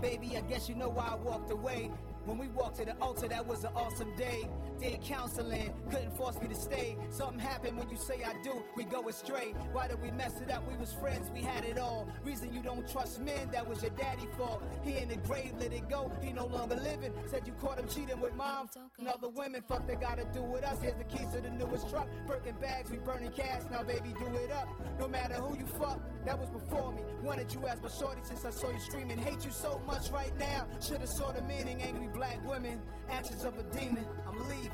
Baby. I guess you know why I walked away. When we walked to the altar, that was an awesome day. Did counseling, couldn't force me to stay. Something happened when you say I do, we go astray. Why did we mess it up? We was friends, we had it all. Reason you don't trust men, that was your daddy fault. He in the grave, let it go. He no longer living. Said you caught him cheating with mom and other women. Fuck they gotta do with us. Here's the keys to the newest truck. Birkin bags, we burning cash. Now baby, do it up. No matter who you fuck, Wanted you as my shorty since I saw you screaming. Hate you so much right now. Should've saw the meaning. Angry black women, actions of a demon. I'm leaving.